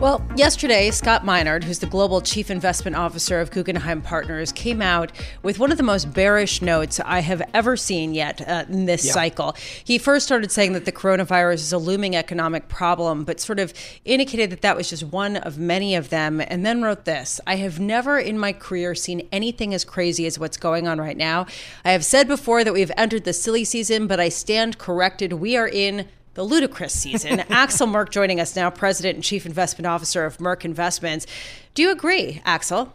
Well, yesterday, Scott Minerd, who's the global chief investment officer of Guggenheim Partners, came out with one of the most bearish notes I have ever seen yet uh, in this yeah. cycle. He first started saying that the coronavirus is a looming economic problem, but sort of indicated that that was just one of many of them, and then wrote this I have never in my career seen anything as crazy as what's going on right now. I have said before that we've entered the silly season, but I stand corrected. We are in the ludicrous season. Axel Merk joining us now, President and Chief Investment Officer of Merk Investments. Do you agree, Axel?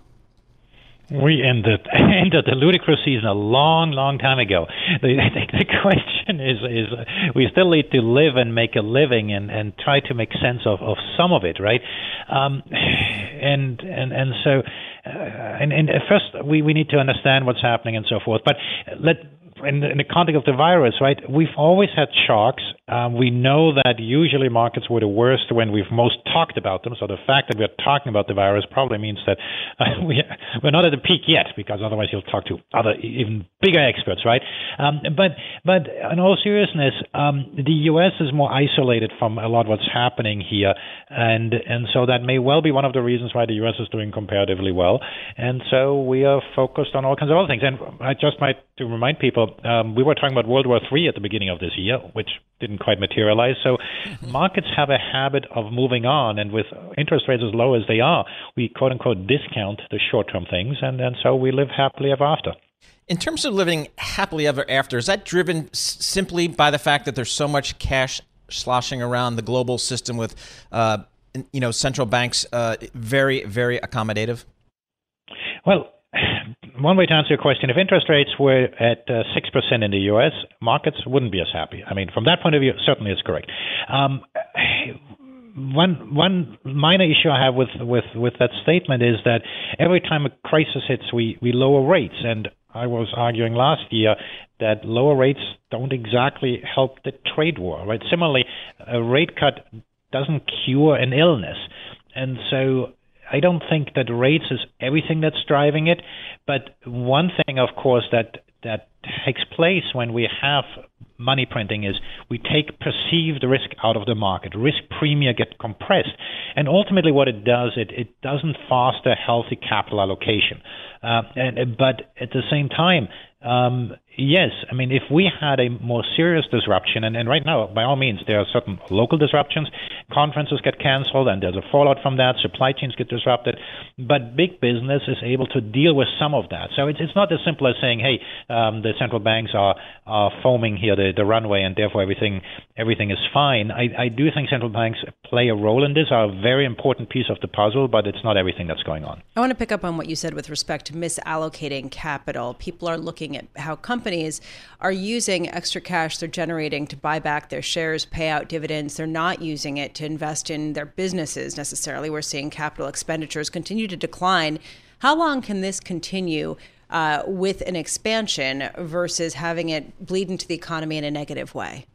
We ended ended the ludicrous season a long, long time ago. The, the, the question is is we still need to live and make a living and, and try to make sense of, of some of it, right? Um, and and and so, uh, and, and first we, we need to understand what's happening and so forth. But let in the, in the context of the virus, right, we've always had shocks. Um, we know that usually markets were the worst when we've most talked about them. So the fact that we're talking about the virus probably means that uh, we, we're not at the peak yet, because otherwise you'll talk to other even bigger experts, right? Um, but but in all seriousness, um, the U.S. is more isolated from a lot of what's happening here, and and so that may well be one of the reasons why the U.S. is doing comparatively well. And so we are focused on all kinds of other things. And I just might to remind people um, we were talking about World War III at the beginning of this year, which didn't quite materialize. So mm-hmm. markets have a habit of moving on, and with interest rates as low as they are, we quote unquote discount the short term things, and, and so we live happily ever after. In terms of living happily ever after, is that driven s- simply by the fact that there's so much cash sloshing around the global system with, uh, you know, central banks uh, very, very accommodative? Well, one way to answer your question, if interest rates were at uh, 6% in the U.S., markets wouldn't be as happy. I mean, from that point of view, certainly it's correct. Um, one one minor issue I have with, with, with that statement is that every time a crisis hits, we, we lower rates. And I was arguing last year that lower rates don't exactly help the trade war, right? Similarly, a rate cut doesn't cure an illness. And so I don't think that rates is everything that's driving it, but one thing, of course, that that takes place when we have money printing is we take perceived risk out of the market. Risk premia get compressed, and ultimately, what it does, it it doesn't foster healthy capital allocation. Uh, and but at the same time, um, Yes, I mean, if we had a more serious disruption, and, and right now, by all means, there are certain local disruptions, conferences get canceled, and there's a fallout from that, supply chains get disrupted, but big business is able to deal with some of that. So it's, it's not as simple as saying, hey, um, the central banks are, are foaming here the, the runway, and therefore everything everything is fine. I, I do think central banks play a role in this, are a very important piece of the puzzle, but it's not everything that's going on. I want to pick up on what you said with respect to misallocating capital. People are looking at how companies companies are using extra cash they're generating to buy back their shares, pay out dividends. They're not using it to invest in their businesses necessarily. We're seeing capital expenditures continue to decline. How long can this continue uh, with an expansion versus having it bleed into the economy in a negative way?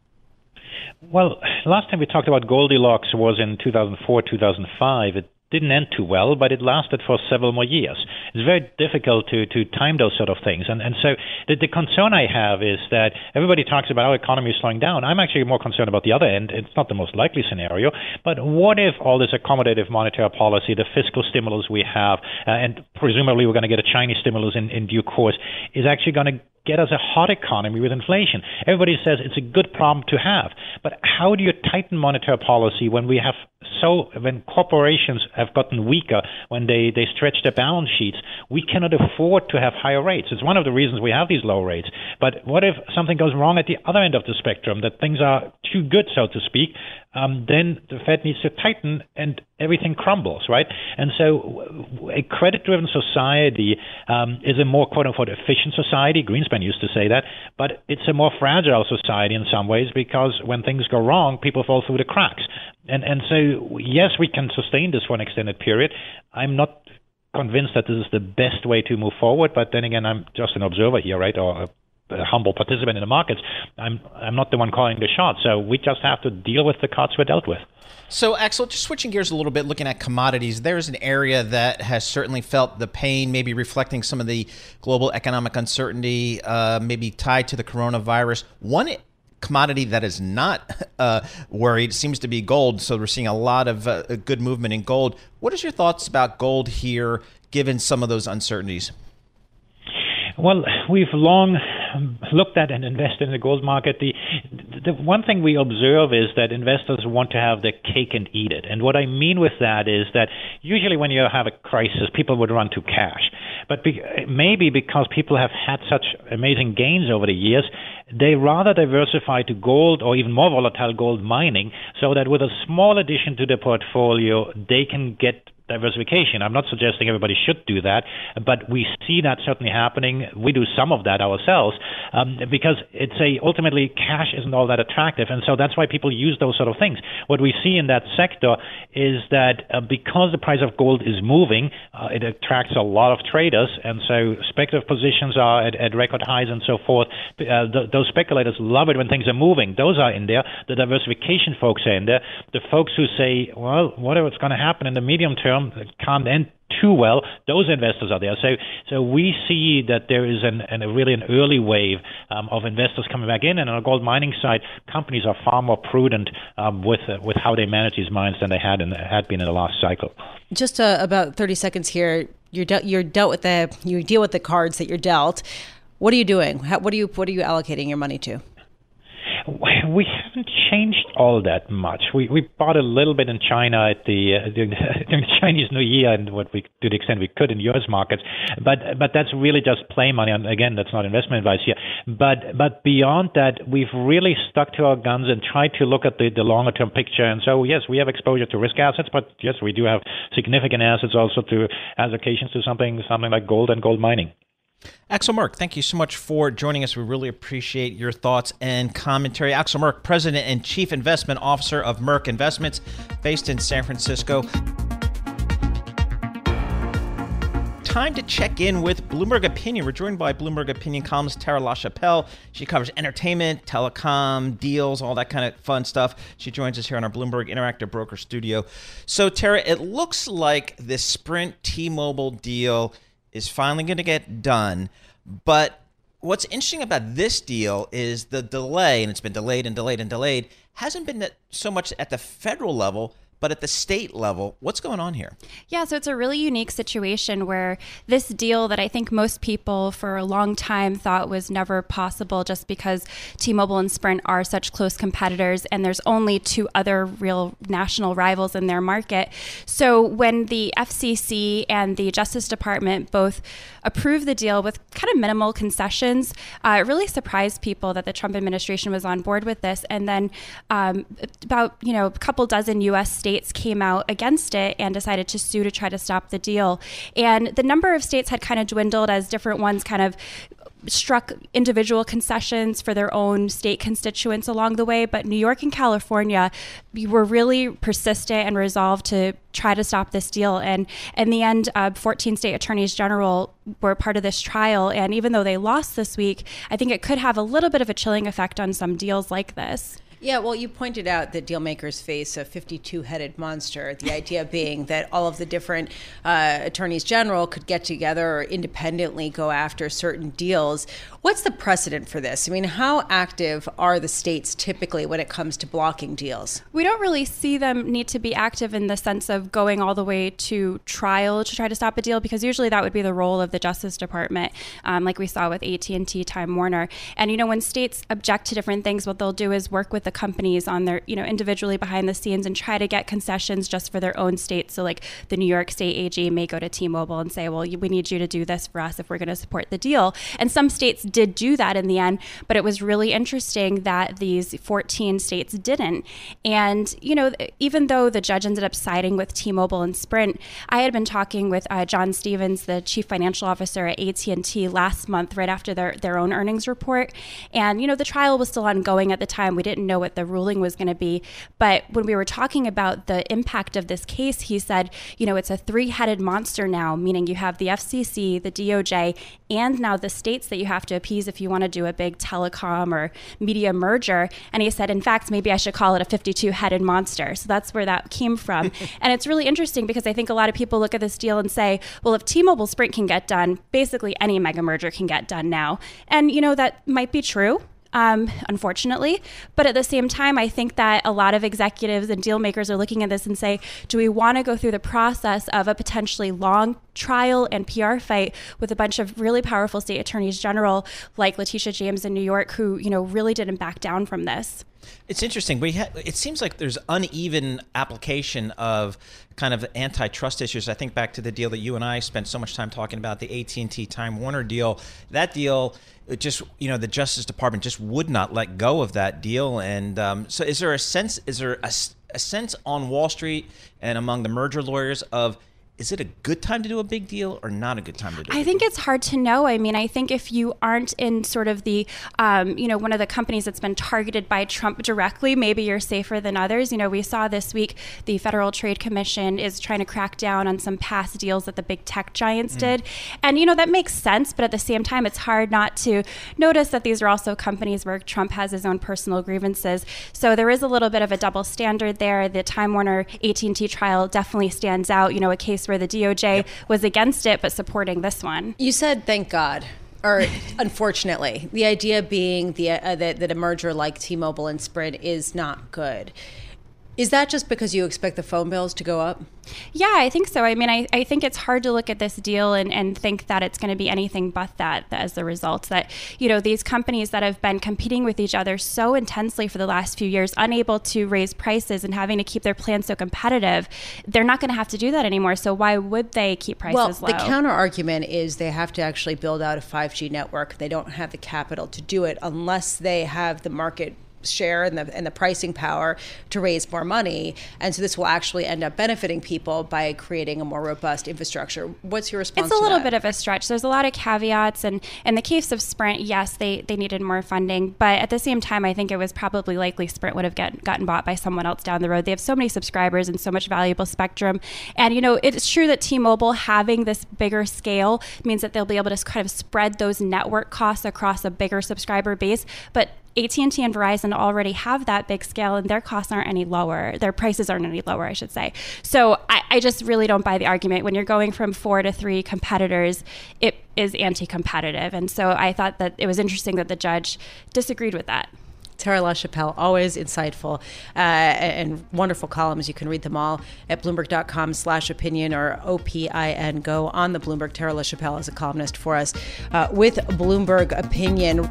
Well, last time we talked about Goldilocks was in 2004, 2005. It didn't end too well, but it lasted for several more years. It's very difficult to, to time those sort of things. And, and so the, the concern I have is that everybody talks about our economy is slowing down. I'm actually more concerned about the other end. It's not the most likely scenario, but what if all this accommodative monetary policy, the fiscal stimulus we have, uh, and presumably we're going to get a Chinese stimulus in, in due course, is actually going to get us a hot economy with inflation. Everybody says it's a good problem to have. But how do you tighten monetary policy when we have so when corporations have gotten weaker, when they, they stretch their balance sheets, we cannot afford to have higher rates. It's one of the reasons we have these low rates. But what if something goes wrong at the other end of the spectrum, that things are too good, so to speak? Um, then the Fed needs to tighten and everything crumbles, right? And so a credit driven society um, is a more quote unquote efficient society. Greenspan used to say that, but it's a more fragile society in some ways because when things go wrong, people fall through the cracks. And and so yes, we can sustain this for an extended period. I'm not convinced that this is the best way to move forward, but then again, I'm just an observer here, right, or a, humble participant in the markets. I'm I'm not the one calling the shots, so we just have to deal with the cards we're dealt with. So, Axel, just switching gears a little bit, looking at commodities, there's an area that has certainly felt the pain, maybe reflecting some of the global economic uncertainty, uh, maybe tied to the coronavirus. One commodity that is not uh, worried seems to be gold. So we're seeing a lot of uh, good movement in gold. What is your thoughts about gold here, given some of those uncertainties? Well, we've long looked at and invested in the gold market. The, the one thing we observe is that investors want to have their cake and eat it. And what I mean with that is that usually when you have a crisis, people would run to cash. But be, maybe because people have had such amazing gains over the years, they rather diversify to gold or even more volatile gold mining so that with a small addition to their portfolio, they can get diversification. I'm not suggesting everybody should do that, but we see that certainly happening. We do some of that ourselves um, because it's a ultimately cash isn't all that attractive, and so that's why people use those sort of things. What we see in that sector is that uh, because the price of gold is moving, uh, it attracts a lot of traders, and so speculative positions are at, at record highs and so forth. Uh, th- those speculators love it when things are moving. Those are in there. The diversification folks are in there. The folks who say, well, whatever's going to happen in the medium term can't end too well, those investors are there. So, so we see that there is an, an a really an early wave um, of investors coming back in, and on the gold mining side, companies are far more prudent um, with uh, with how they manage these mines than they had in, had been in the last cycle. Just uh, about thirty seconds here. You're de- you're dealt with the you deal with the cards that you're dealt. What are you doing? How, what are you what are you allocating your money to? we haven't changed all that much. We we bought a little bit in China at the uh, during, the Chinese New Year and what we to the extent we could in U.S. markets, but but that's really just play money. And again, that's not investment advice here. But but beyond that, we've really stuck to our guns and tried to look at the the longer term picture. And so yes, we have exposure to risk assets, but yes, we do have significant assets also to allocations to something something like gold and gold mining. Axel Merk, thank you so much for joining us. We really appreciate your thoughts and commentary. Axel Merk, President and Chief Investment Officer of Merk Investments, based in San Francisco. Time to check in with Bloomberg Opinion. We're joined by Bloomberg Opinion columnist Tara Lachapelle. She covers entertainment, telecom, deals, all that kind of fun stuff. She joins us here on our Bloomberg Interactive Broker Studio. So, Tara, it looks like this Sprint T Mobile deal is finally going to get done. But what's interesting about this deal is the delay, and it's been delayed and delayed and delayed, hasn't been so much at the federal level, but at the state level, what's going on here? Yeah, so it's a really unique situation where this deal that I think most people for a long time thought was never possible just because T Mobile and Sprint are such close competitors and there's only two other real national rivals in their market. So when the FCC and the Justice Department both approved the deal with kind of minimal concessions, uh, it really surprised people that the Trump administration was on board with this. And then um, about, you know, a couple dozen U.S. states came out against it and decided to sue to try to stop the deal. And the number of states had kind of dwindled as different ones kind of struck individual concessions for their own state constituents along the way. But New York and California were really persistent and resolved to try to stop this deal. And in the end, uh, 14 state attorneys general were part of this trial. And even though they lost this week, I think it could have a little bit of a chilling effect on some deals like this. Yeah, well, you pointed out that dealmakers face a 52 headed monster. The idea being that all of the different uh, attorneys general could get together or independently go after certain deals. What's the precedent for this? I mean, how active are the states typically when it comes to blocking deals? We don't really see them need to be active in the sense of going all the way to trial to try to stop a deal, because usually that would be the role of the Justice Department, um, like we saw with AT&T, Time Warner. And you know, when states object to different things, what they'll do is work with the companies on their, you know, individually behind the scenes and try to get concessions just for their own state. So, like the New York State AG may go to T Mobile and say, well, we need you to do this for us if we're going to support the deal. And some states did do that in the end, but it was really interesting that these 14 states didn't. And, you know, even though the judge ended up siding with T Mobile and Sprint, I had been talking with uh, John Stephens, the chief financial officer at AT&T last month right after their, their own earnings report. And, you know, the trial was still ongoing at the time. We didn't know what the ruling was going to be. But when we were talking about the impact of this case, he said, you know, it's a three headed monster now, meaning you have the FCC, the DOJ, and now the states that you have to appease if you want to do a big telecom or media merger. And he said, in fact, maybe I should call it a 52 headed monster. So that's where that came from. and it's really interesting because I think a lot of people look at this deal and say, well, if T Mobile Sprint can get done, basically any mega merger can get done now. And, you know, that might be true um, unfortunately. But at the same time, I think that a lot of executives and deal makers are looking at this and say, do we want to go through the process of a potentially long trial and PR fight with a bunch of really powerful state attorneys general like Letitia James in New York, who you know really didn't back down from this? It's interesting. We ha- it seems like there's uneven application of kind of antitrust issues. I think back to the deal that you and I spent so much time talking about, the AT&T Time Warner deal. That deal, just you know, the Justice Department just would not let go of that deal. And um, so, is there a sense? Is there a, a sense on Wall Street and among the merger lawyers of is it a good time to do a big deal or not a good time to do? I think it's hard to know. I mean, I think if you aren't in sort of the, um, you know, one of the companies that's been targeted by Trump directly, maybe you're safer than others. You know, we saw this week the Federal Trade Commission is trying to crack down on some past deals that the big tech giants mm. did, and you know that makes sense. But at the same time, it's hard not to notice that these are also companies where Trump has his own personal grievances. So there is a little bit of a double standard there. The Time Warner AT&T trial definitely stands out. You know, a case where the DOJ yep. was against it but supporting this one. You said thank God or unfortunately, the idea being the uh, that, that a merger like T-Mobile and Sprint is not good. Is that just because you expect the phone bills to go up? Yeah, I think so. I mean, I, I think it's hard to look at this deal and, and think that it's going to be anything but that as the result. That, you know, these companies that have been competing with each other so intensely for the last few years, unable to raise prices and having to keep their plans so competitive, they're not going to have to do that anymore. So why would they keep prices well, low? the counter argument is they have to actually build out a 5G network. They don't have the capital to do it unless they have the market share and the and the pricing power to raise more money. And so this will actually end up benefiting people by creating a more robust infrastructure. What's your response? It's a little that? bit of a stretch. There's a lot of caveats, and in the case of Sprint, yes, they they needed more funding, but at the same time, I think it was probably likely Sprint would have get, gotten bought by someone else down the road. They have so many subscribers and so much valuable spectrum, and you know it's true that T-Mobile having this bigger scale means that they'll be able to kind of spread those network costs across a bigger subscriber base, but AT&T and Verizon already have that big scale and their costs aren't any lower. Their prices aren't any lower, I should say. So I, I just really don't buy the argument. When you're going from four to three competitors, it is anti-competitive. And so I thought that it was interesting that the judge disagreed with that. Tara Lachapelle, always insightful uh, and wonderful columns. You can read them all at bloomberg.com slash opinion or OPIN. Go on the Bloomberg. Tara Lachapelle is a columnist for us uh, with Bloomberg Opinion.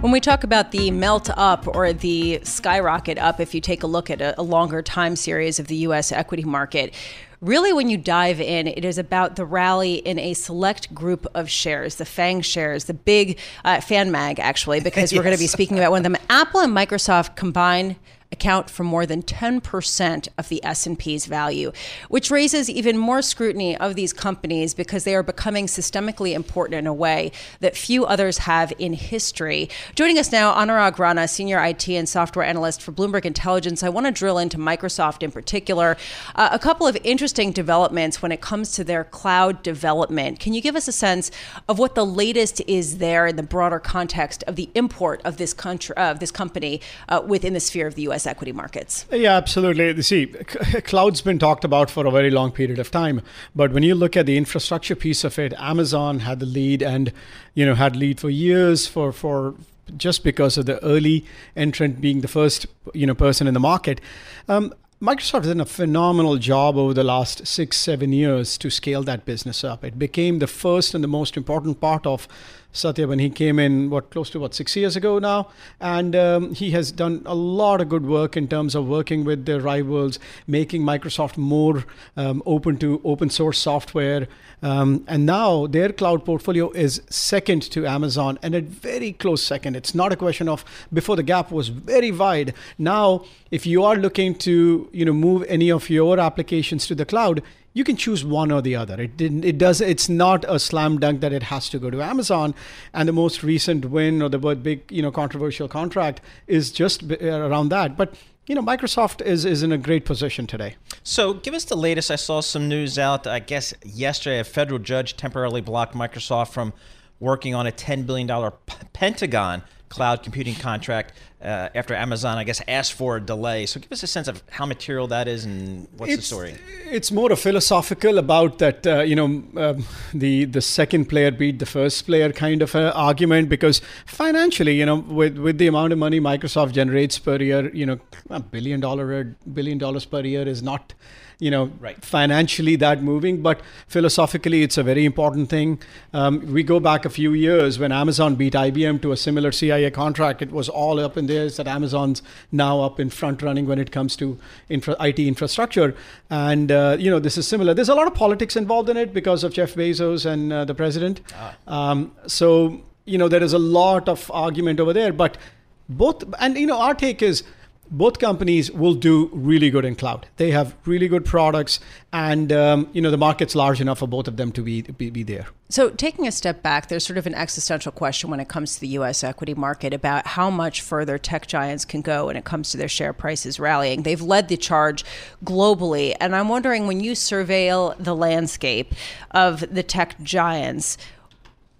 When we talk about the melt up or the skyrocket up, if you take a look at a, a, longer time series of the US equity market, really when you dive in, it is about the rally in a select group of shares, the FANG shares, the big uh, FanMag, actually, because yes. we're going to be speaking about one of them. Apple and Microsoft combined account for more than 10% of the S&P's value, which raises even more scrutiny of these companies because they are becoming systemically important in a way that few others have in history. Joining us now, Anurag Rana, senior IT and software analyst for Bloomberg Intelligence. I want to drill into Microsoft in particular. Uh, a couple of interesting developments when it comes to their cloud development. Can you give us a sense of what the latest is there in the broader context of the import of this country, of this company uh, within the sphere of the U.S. equity markets? Yeah, absolutely. See, cloud's been talked about for a very long period of time, but when you look at the infrastructure piece of it, Amazon had the lead, and you know had lead for years for for just because of the early entrant being the first you know person in the market. Um, Microsoft has done a phenomenal job over the last six, seven years to scale that business up. It became the first and the most important part of Satya when he came in, what, close to what, six years ago now. And um, he has done a lot of good work in terms of working with their rivals, making Microsoft more um, open to open source software. Um, and now their cloud portfolio is second to Amazon and a very close second. It's not a question of before the gap was very wide. Now, if you are looking to you know move any of your applications to the cloud, you can choose one or the other. It didn't. It does. It's not a slam dunk that it has to go to Amazon. And the most recent win or the big, you know, controversial contract is just uh, around that. But you know, Microsoft is is in a great position today. So, give us the latest. I saw some news out. I guess yesterday, a federal judge temporarily blocked Microsoft from working on a $10 billion Pentagon cloud computing contract uh, after Amazon, I guess, asked for a delay. So give us a sense of how material that is and what's it's, the story. It's more philosophical about that, uh, you know, um, the the second player beat the first player kind of argument because financially, you know, with with the amount of money Microsoft generates per year, you know, a billion dollar billion dollars per year is not you know, right. financially that moving, but philosophically, it's a very important thing. Um, we go back a few years when Amazon beat IBM to a similar CIA contract. It was all up in there. That Amazon's now up in front running when it comes to infra- IT infrastructure, and uh, you know, this is similar. There's a lot of politics involved in it because of Jeff Bezos and uh, the president. Ah. Um, so you know, there is a lot of argument over there, but both, and you know, our take is both companies will do really good in cloud. They have really good products, and um, you know the market's large enough for both of them to be, be, be there. So, taking a step back, there's sort of an existential question when it comes to the U.S. equity market about how much further tech giants can go when it comes to their share prices rallying. They've led the charge globally, and I'm wondering when you surveil the landscape of the tech giants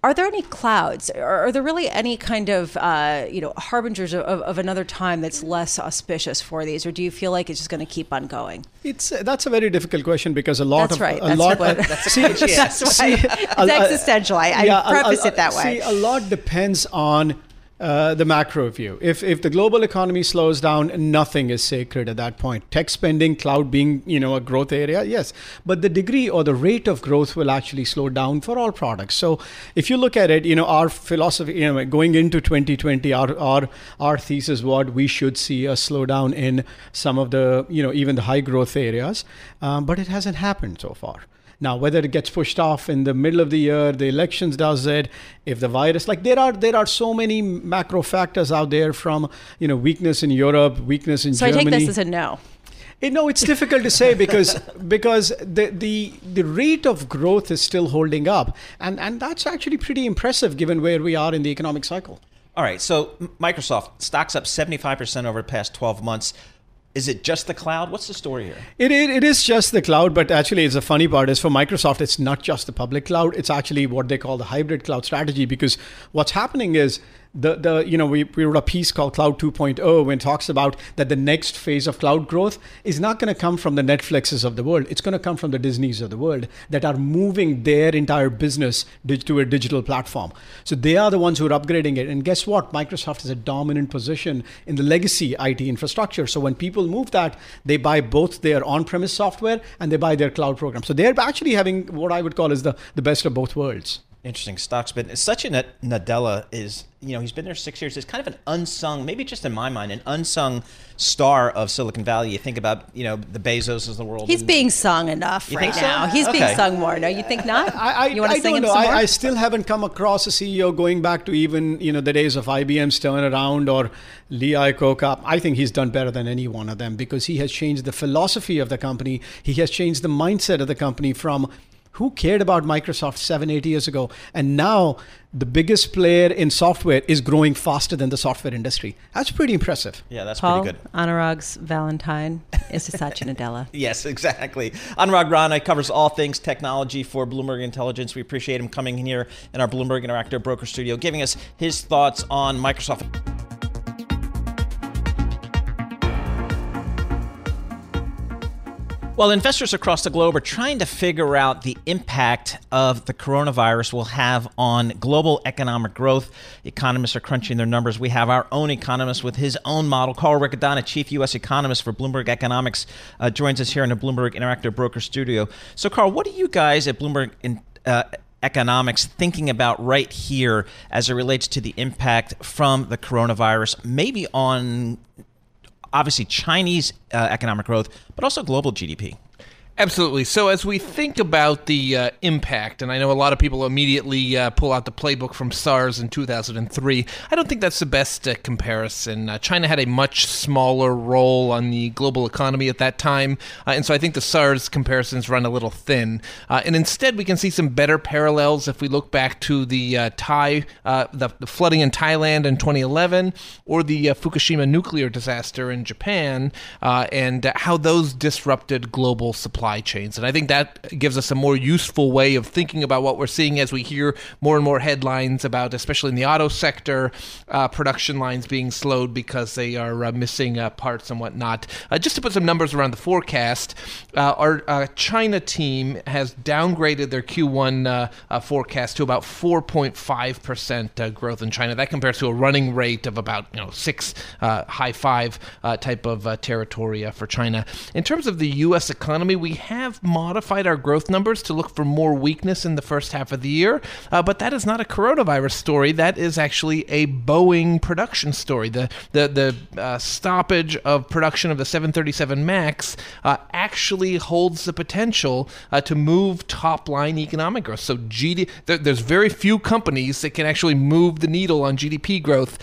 are there any clouds? Are there really any kind of uh, you know harbingers of, of, another time that's less auspicious for these, or do you feel like it's just going to keep on going? It's uh, that's a very difficult question because a lot that's of right. a that's lot. What, uh, that's, see, that's why it's existential. I, I yeah, preface it that way. See, a lot depends on uh, the macro view. If if the global economy slows down, nothing is sacred at that point. Tech spending, cloud being you know a growth area, yes, but the degree or the rate of growth will actually slow down for all products. So if you look at it, you know our philosophy, you know, going into 2020, our our our thesis was we should see a slowdown in some of the you know even the high growth areas, um, but it hasn't happened so far. Now, whether it gets pushed off in the middle of the year, the elections does it, if the virus, like there are there are so many macro factors out there from you know weakness in Europe, weakness in so Germany. So I take this as a no. It, eh, no, it's difficult to say because because the, the the rate of growth is still holding up, and and that's actually pretty impressive given where we are in the economic cycle. All right, so Microsoft stocks up 75% over the past 12 months is it just the cloud? What's the story here? It, it, it is just the cloud, but actually, it's a funny part is for Microsoft, it's not just the public cloud. It's actually what they call the hybrid cloud strategy because what's happening is the, the you know we, we wrote a piece called cloud 2.0 when talks about that the next phase of cloud growth is not going to come from the netflixes of the world. It's going to come from the disneys of the world that are moving their entire business to a digital platform. So they are the ones who are upgrading it. And guess what? Microsoft has a dominant position in the legacy it infrastructure. So when people move that they buy both their on-premise software and they buy their cloud program. So they're actually having what i would call is the, the best of both worlds Interesting stocks, but Satya Nadella is, you know, he's been there six years. He's kind of an unsung, maybe just in my mind, an unsung star of Silicon Valley. You think about, you know, the Bezos of the world. He's being sung enough You right think so? now. He's Okay. being sung more. No, you think not? I, I, you want I to sing don't him know. some more? I, I still haven't come across a CEO going back to even you know the days of IBM's turnaround or Lee Iacocca. I think he's done better than any one of them because he has changed the philosophy of the company. He has changed the mindset of the company from who cared about Microsoft seven, eight years ago, and now the biggest player in software is growing faster than the software industry. That's pretty impressive. Yeah, that's Paul pretty good. Anurag's Valentine is to Satya Nadella. Yes, exactly. Anurag Rana covers all things technology for Bloomberg Intelligence. We appreciate him coming in here in our Bloomberg Interactive Broker Studio, giving us his thoughts on Microsoft. Well, investors across the globe are trying to figure out the impact of the coronavirus will have on global economic growth. Economists are crunching their numbers. We have our own economist with his own model. Carl Riccadonna, chief U.S. economist for Bloomberg Economics, uh, joins us here in the Bloomberg Interactive Broker Studio. So, Carl, what are you guys at Bloomberg in, uh, Economics thinking about right here as it relates to the impact from the coronavirus, maybe on obviously Chinese uh, economic growth, but also global GDP. Absolutely. So, as we think about the uh, impact, and I know a lot of people immediately uh, pull out the playbook from SARS in 2003, I don't think that's the best uh, comparison. Uh, China had a much smaller role on the global economy at that time, uh, and so I think the SARS comparisons run a little thin. Uh, and instead, we can see some better parallels if we look back to the Thai, the, the, flooding in Thailand in 2011, or the Fukushima nuclear disaster in Japan, and how those disrupted global supply chains. And I think that gives us a more useful way of thinking about what we're seeing as we hear more and more headlines about, especially in the auto sector, uh, production lines being slowed because they are uh, missing uh, parts and whatnot. Uh, just to put some numbers around the forecast, uh, our uh, China team has downgraded their Q1 forecast to about 4.5% growth in China. That compares to a running rate of about you know six, high five type of territory for China. In terms of the U.S. economy, we have modified our growth numbers to look for more weakness in the first half of the year, uh, but that is not a coronavirus story. That is actually a Boeing production story. The the the uh, stoppage of production of the 737 Max uh, actually holds the potential uh, to move top line economic growth. So GD, there, there's very few companies that can actually move the needle on GDP growth.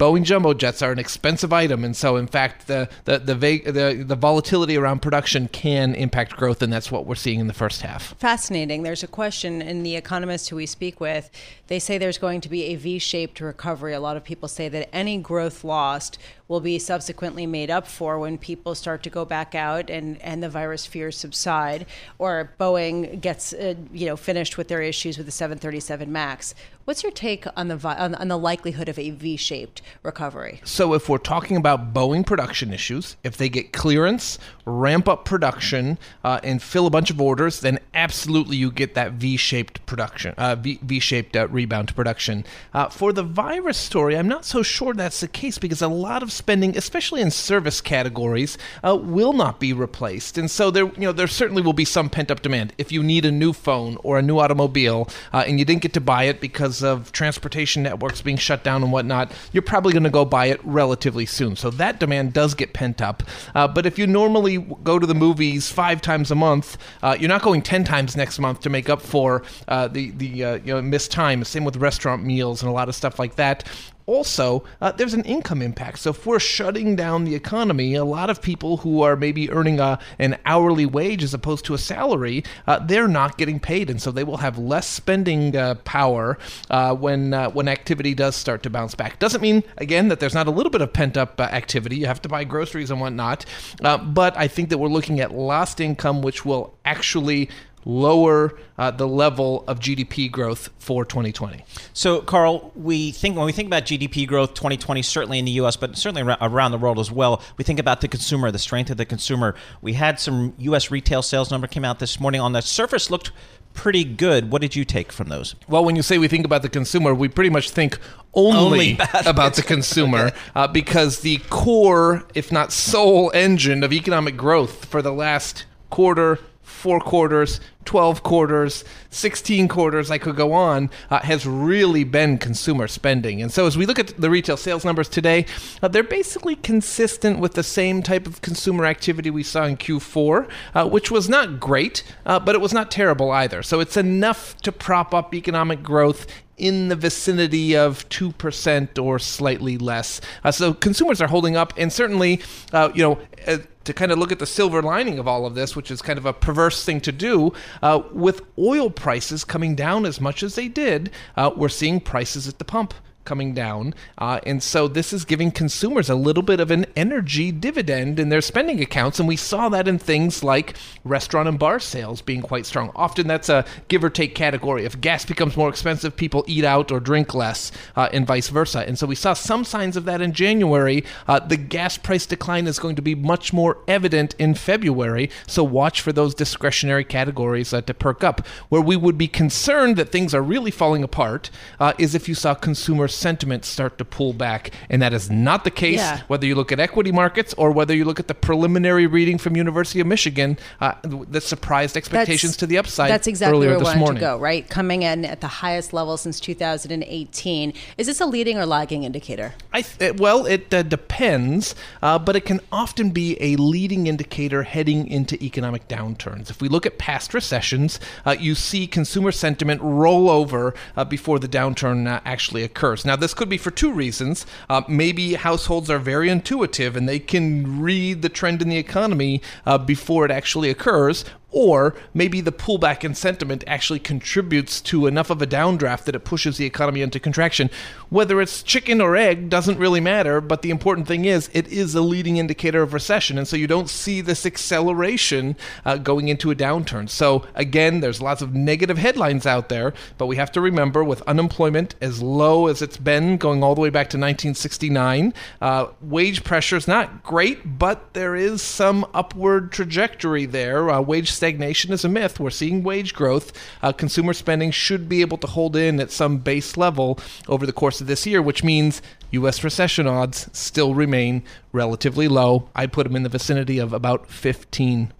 Boeing jumbo jets are an expensive item, and so in fact, the the the, the the volatility around production can impact growth, and that's what we're seeing in the first half. Fascinating. There's a question in the economists who we speak with. They say there's going to be a V-shaped recovery. A lot of people say that any growth lost will be subsequently made up for when people start to go back out and, and the virus fears subside, or Boeing gets uh, you know finished with their issues with the 737 Max. What's your take on the on, on the likelihood of a V-shaped recovery? So, if we're talking about Boeing production issues, if they get clearance, ramp up production, uh, and fill a bunch of orders, then absolutely you get that V-shaped production, uh, v- V-shaped uh, rebound to production. Uh, for the virus story, I'm not so sure that's the case because a lot of spending, especially in service categories, uh, will not be replaced, and so there, you know, there certainly will be some pent-up demand. If you need a new phone or a new automobile uh, and you didn't get to buy it because of transportation networks being shut down and whatnot, you're probably going to go buy it relatively soon. So that demand does get pent up. Uh, but if you normally go to the movies five times a month, uh, you're not going ten times next month to make up for uh, the the uh, you know missed time. Same with restaurant meals and a lot of stuff like that also, uh, there's an income impact. So if we're shutting down the economy, a lot of people who are maybe earning a, an hourly wage as opposed to a salary, uh, they're not getting paid, and so they will have less spending uh, power uh, when uh, when activity does start to bounce back. Doesn't mean again that there's not a little bit of pent up uh, activity. You have to buy groceries and whatnot, but I think that we're looking at lost income, which will actually lower uh, the level of GDP growth for 2020. So, Carl, we think when we think about GDP growth 2020, certainly in the U.S., but certainly around the world as well, we think about the consumer, the strength of the consumer. We had some U.S. retail sales number came out this morning. On the surface, looked pretty good. What did you take from those? Well, when you say we think about the consumer, we pretty much think only, Only about the consumer uh, because the core, if not sole engine of economic growth for the last quarter, four quarters, 12 quarters, 16 quarters, I could go on, uh, has really been consumer spending. And so as we look at the retail sales numbers today, uh, they're basically consistent with the same type of consumer activity we saw in Q4, uh, which was not great, uh, but it was not terrible either. So it's enough to prop up economic growth in the vicinity of 2% or slightly less. Uh, so consumers are holding up, and certainly, uh, you know, uh, to kind of look at the silver lining of all of this, which is kind of a perverse thing to do, uh, with oil prices coming down as much as they did, uh, we're seeing prices at the pump coming down. Uh, and so this is giving consumers a little bit of an energy dividend in their spending accounts. And we saw that in things like restaurant and bar sales being quite strong. Often that's a give or take category. If gas becomes more expensive, people eat out or drink less, uh, and vice versa. And so we saw some signs of that in January. Uh, the gas price decline is going to be much more evident in February. So watch for those discretionary categories uh, to perk up. Where we would be concerned that things are really falling apart uh, is if you saw consumers sentiment start to pull back. And that is not the case Yeah. whether you look at equity markets or whether you look at the preliminary reading from University of Michigan uh, that surprised expectations to the upside That's exactly earlier where we wanted morning. to go, right? Coming in at the highest level since 2018. Is this a leading or lagging indicator? I th- well, it uh, depends, uh, but it can often be a leading indicator heading into economic downturns. If we look at past recessions, uh, you see consumer sentiment roll over uh, before the downturn uh, actually occurs. Now, this could be for two reasons. Uh, maybe households are very intuitive and they can read the trend in the economy uh, before it actually occurs, or maybe the pullback in sentiment actually contributes to enough of a downdraft that it pushes the economy into contraction. Whether it's chicken or egg doesn't really matter, but the important thing is it is a leading indicator of recession, and so you don't see this acceleration uh, going into a downturn. So again, there's lots of negative headlines out there, but we have to remember with unemployment as low as it's been going all the way back to 1969, uh, wage pressure is not great, but there is some upward trajectory there. Uh, wage stagnation is a myth. We're seeing wage growth. Uh, consumer spending should be able to hold in at some base level over the course of this year, which means U.S. recession odds still remain relatively low. I put them in the vicinity of about 15%.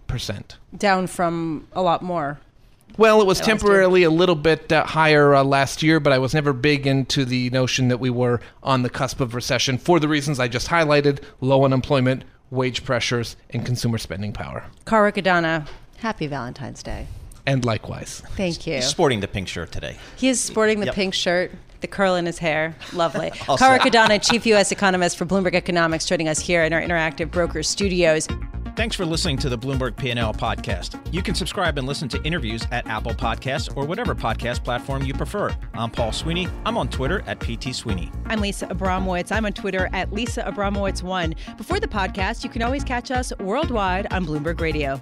Down from a lot more. Well, it was temporarily a little bit uh, higher uh, last year, but I was never big into the notion that we were on the cusp of recession for the reasons I just highlighted low unemployment, wage pressures, and consumer spending power. Carl Riccadonna, happy Valentine's Day. And likewise. Thank you. He's sporting the pink shirt today. He is sporting the Yep. pink shirt, the curl in his hair. Lovely. All Carl Riccadonna, Chief U.S. Economist for Bloomberg Economics, joining us here in our Interactive Brokers studios. Thanks for listening to the Bloomberg P&L podcast. You can subscribe and listen to interviews at Apple Podcasts or whatever podcast platform you prefer. I'm Paul Sweeney. I'm on Twitter at PT Sweeney. I'm Lisa Abramowicz. I'm on Twitter at Lisa Abramowicz1. Before the podcast, you can always catch us worldwide on Bloomberg Radio.